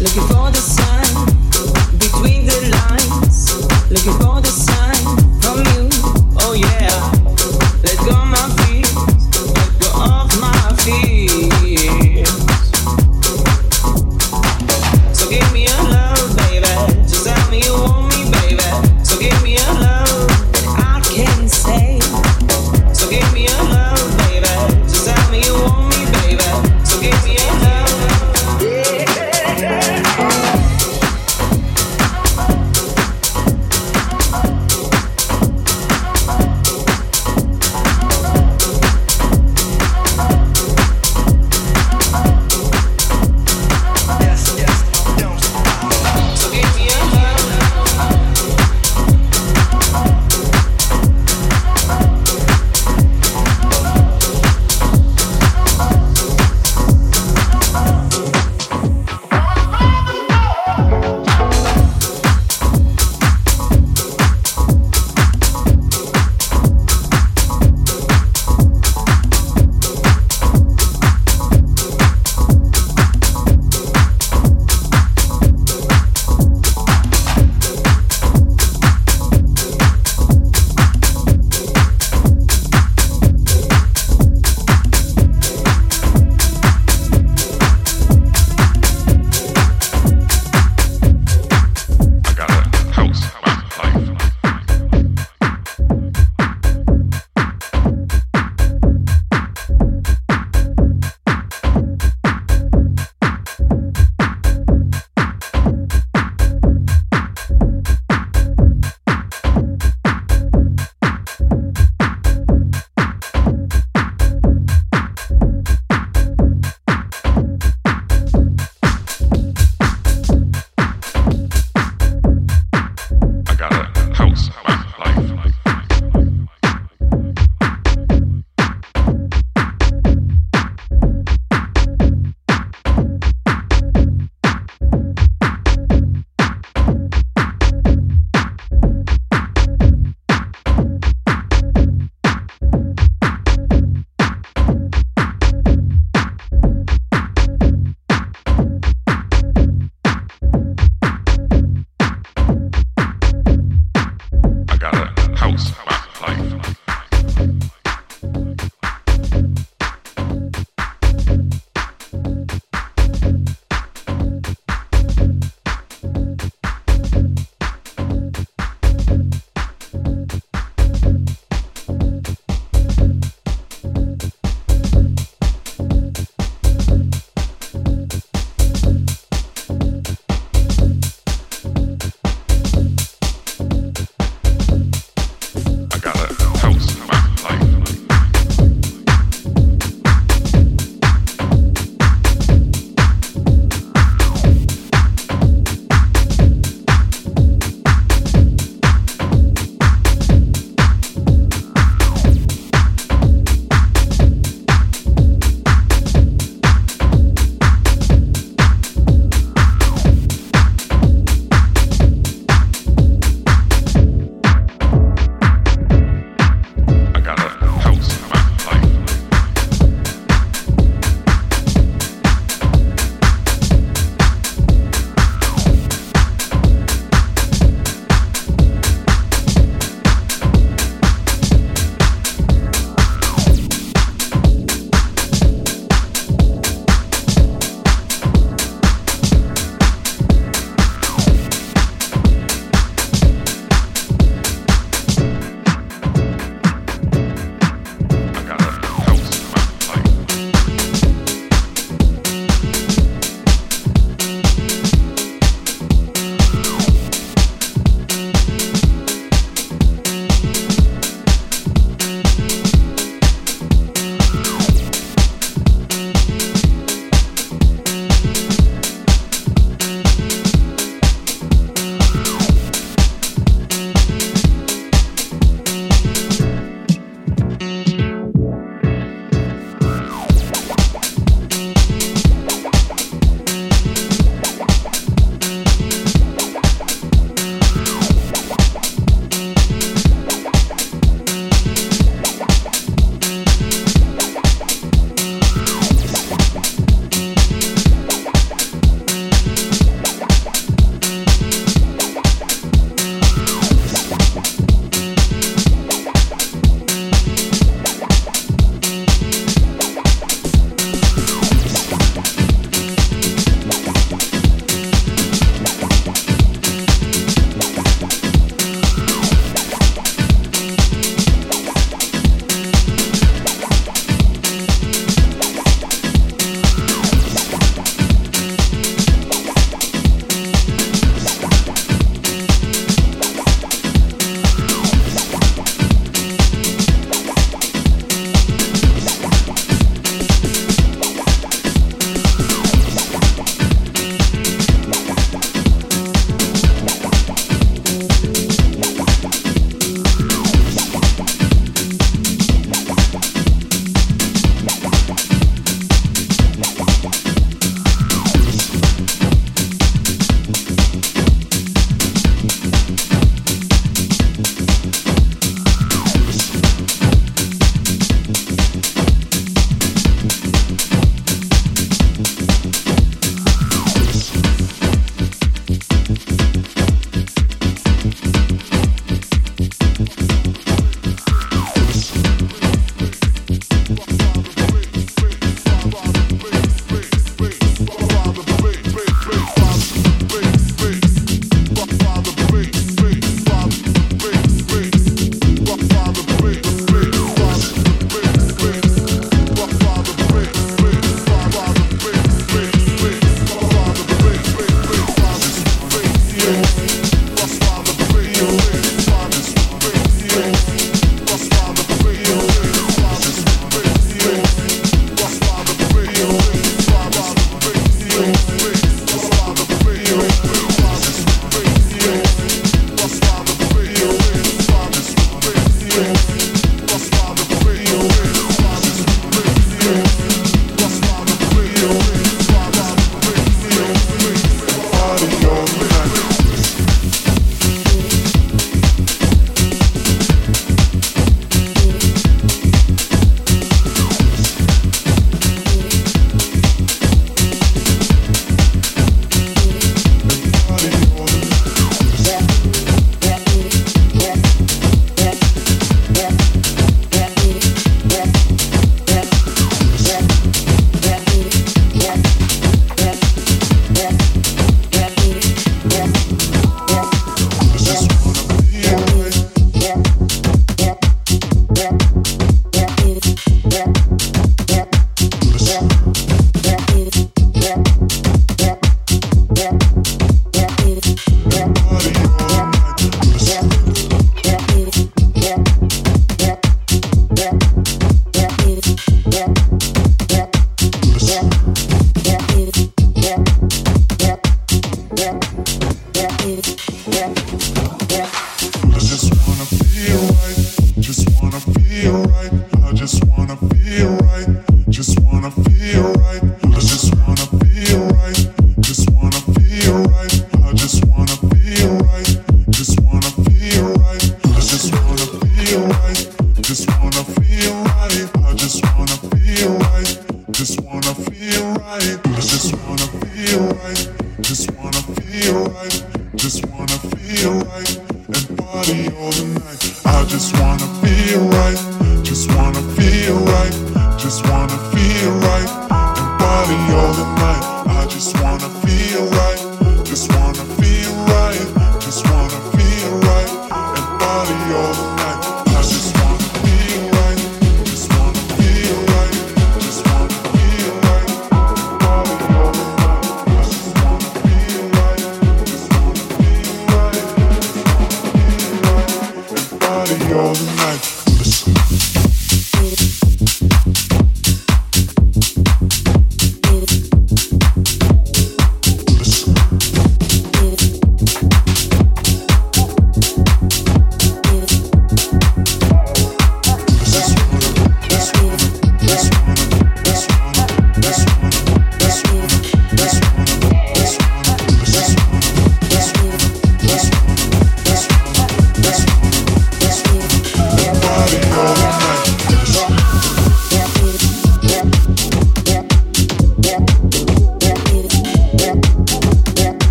Looking for the sign between the lines. Looking for the sign.